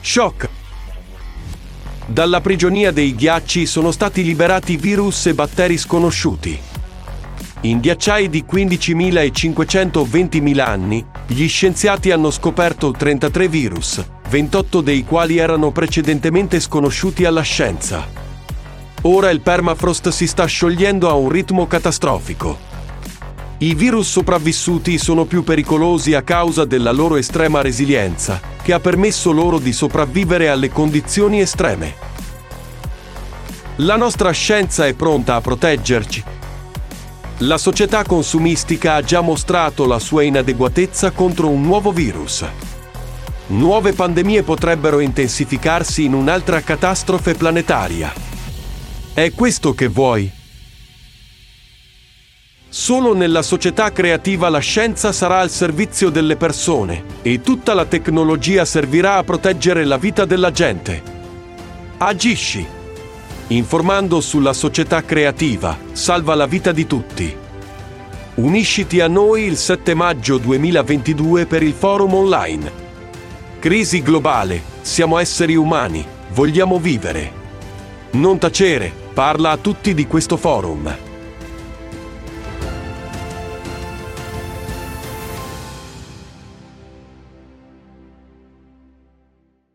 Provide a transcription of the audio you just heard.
Shock. Dalla prigionia dei ghiacci sono stati liberati virus e batteri sconosciuti. In ghiacciai di 15.000 e 520.000 anni, gli scienziati hanno scoperto 33 virus, 28 dei quali erano precedentemente sconosciuti alla scienza. Ora il permafrost si sta sciogliendo a un ritmo catastrofico. I virus sopravvissuti sono più pericolosi a causa della loro estrema resilienza, che ha permesso loro di sopravvivere alle condizioni estreme. La nostra scienza è pronta a proteggerci. La società consumistica ha già mostrato la sua inadeguatezza contro un nuovo virus. Nuove pandemie potrebbero intensificarsi in un'altra catastrofe planetaria. È questo che vuoi? Solo nella società creativa la scienza sarà al servizio delle persone e tutta la tecnologia servirà a proteggere la vita della gente. Agisci. Informando sulla società creativa, salva la vita di tutti. Unisciti a noi il 7 maggio 2022 per il forum online. Crisi globale, siamo esseri umani, vogliamo vivere. Non tacere, parla a tutti di questo forum.